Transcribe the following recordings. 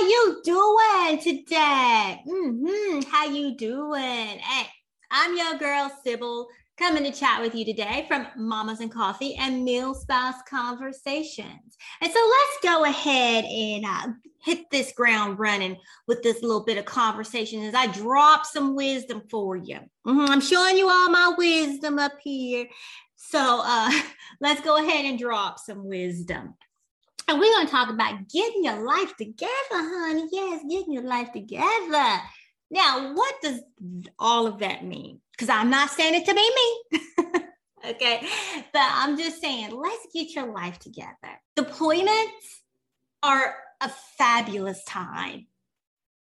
you doing today? Mm-hmm. How you doing? Hey, I'm your girl Sybil, coming to chat with you today from Mamas and Coffee and MilSpouse Conversations. And so let's go ahead and uh, hit this ground running with this little bit of conversation as I drop some wisdom for you. Mm-hmm. I'm showing you all my wisdom up here. So uh, let's go ahead and drop some wisdom. And we're going to talk about getting your life together, honey. Yes, getting your life together. Now, what does all of that mean? Because I'm not saying it to be me. okay. But I'm just saying, let's get your life together. Deployments are a fabulous time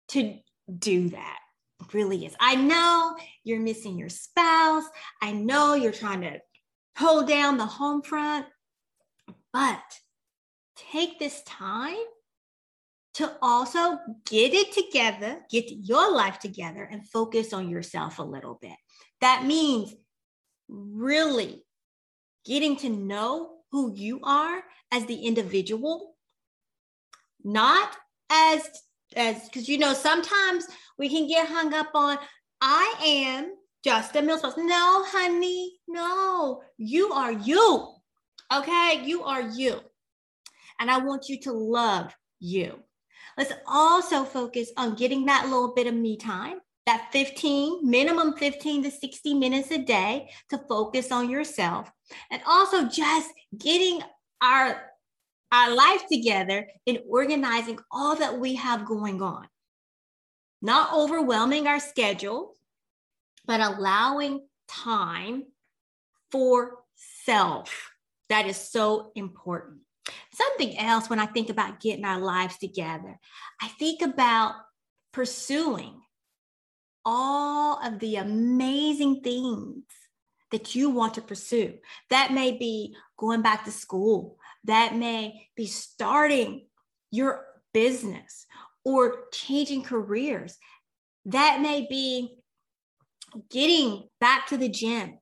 to do that. It really is. I know you're missing your spouse. I know you're trying to hold down the home front, but take this time to also get it together, get your life together, and focus on yourself a little bit. That means really getting to know who you are as the individual, not as as because you know sometimes we can get hung up on I am just a milspouse. No, honey, no, you are you. Okay, you are you. And I want you to love you. Let's also focus on getting that little bit of me time, that 15, minimum 15 to 60 minutes a day to focus on yourself. And also just getting our, our life together in organizing all that we have going on. Not overwhelming our schedule, but allowing time for self. That is so important. Something else when I think about getting our lives together, I think about pursuing all of the amazing things that you want to pursue. That may be going back to school, that may be starting your business or changing careers, that may be getting back to the gym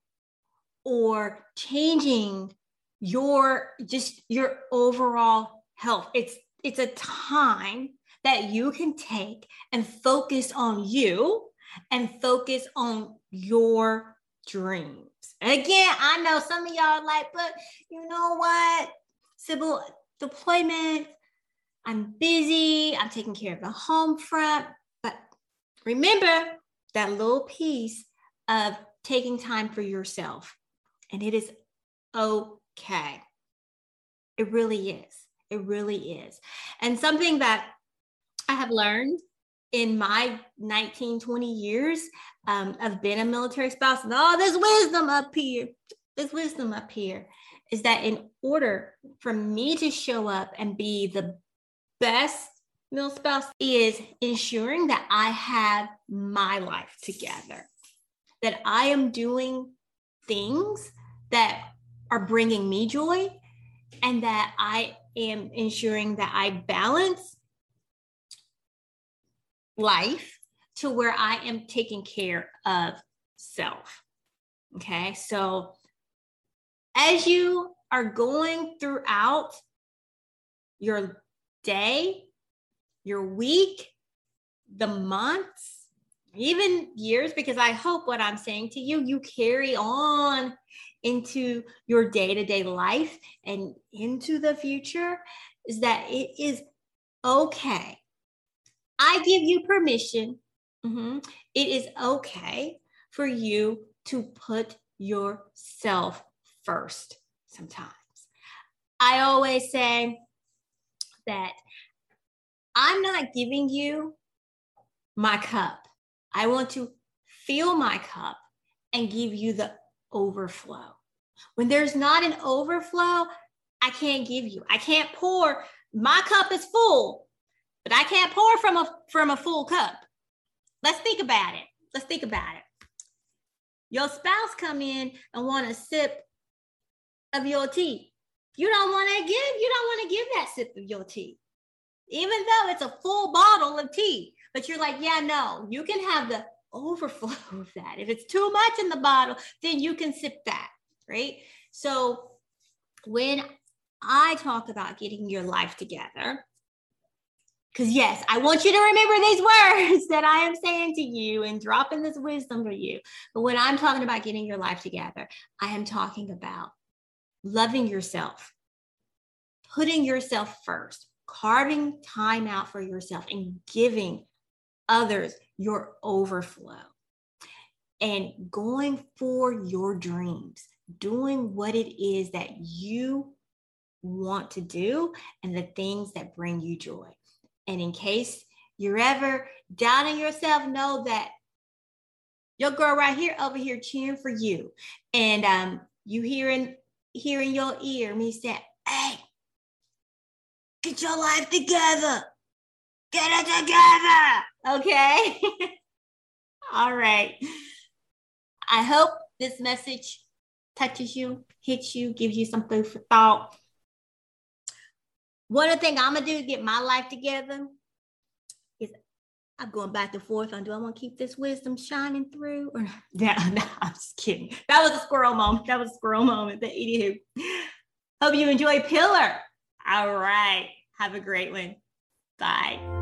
or changing your just your overall health. It's it's a time that you can take and focus on you and focus on your dreams. again, I know some of y'all like, but you know what? Sybil deployment, I'm busy, I'm taking care of the home front. But remember that little piece of taking time for yourself. And it is okay okay. It really is. It really is. And something that I have learned in my 19, 20 years um, of being a military spouse, and all this wisdom up here, this wisdom up here, is that in order for me to show up and be the best mil spouse is ensuring that I have my life together, that I am doing things that are bringing me joy and that I am ensuring that I balance life to where I am taking care of self. Okay, so as you are going throughout your day, your week, the months, even years, because I hope what I'm saying to you, you carry on into your day to day life and into the future is that it is okay. I give you permission Mm-hmm. It is okay for you to put yourself first sometimes. I always say that I'm not giving you my cup. I want to fill my cup and give you the overflow. When there's not an overflow, I can't give you. I can't pour. My cup is full, but I can't pour from a from a full cup. Let's think about it. Let's think about it. Your spouse come in and want a sip of your tea. You don't want to give, you don't want to give that sip of your tea. Even though it's a full bottle of tea. But you're like, yeah, no, you can have the overflow of that. If it's too much in the bottle, then you can sip that, right? So when I talk about getting your life together, because, yes, I want you to remember these words that I am saying to you and dropping this wisdom for you. But when I'm talking about getting your life together, I am talking about loving yourself, putting yourself first, carving time out for yourself, and giving others your overflow, and going for your dreams, doing what it is that you want to do and the things that bring you joy. And in case you're ever doubting yourself, know that your girl right here over here cheering for you. And um, you hearing hearing your ear me say, hey, get your life together. Get it together. Okay. All right. I hope this message touches you, hits you, gives you some food for thought. One of the things I'm gonna do to get my life together is I'm going back and forth on do I want to keep this wisdom shining through or? No, no, I'm just kidding. That was a squirrel moment. That was a squirrel moment. But anywho, hope you enjoy Pillar. All right. Have a great one. Bye.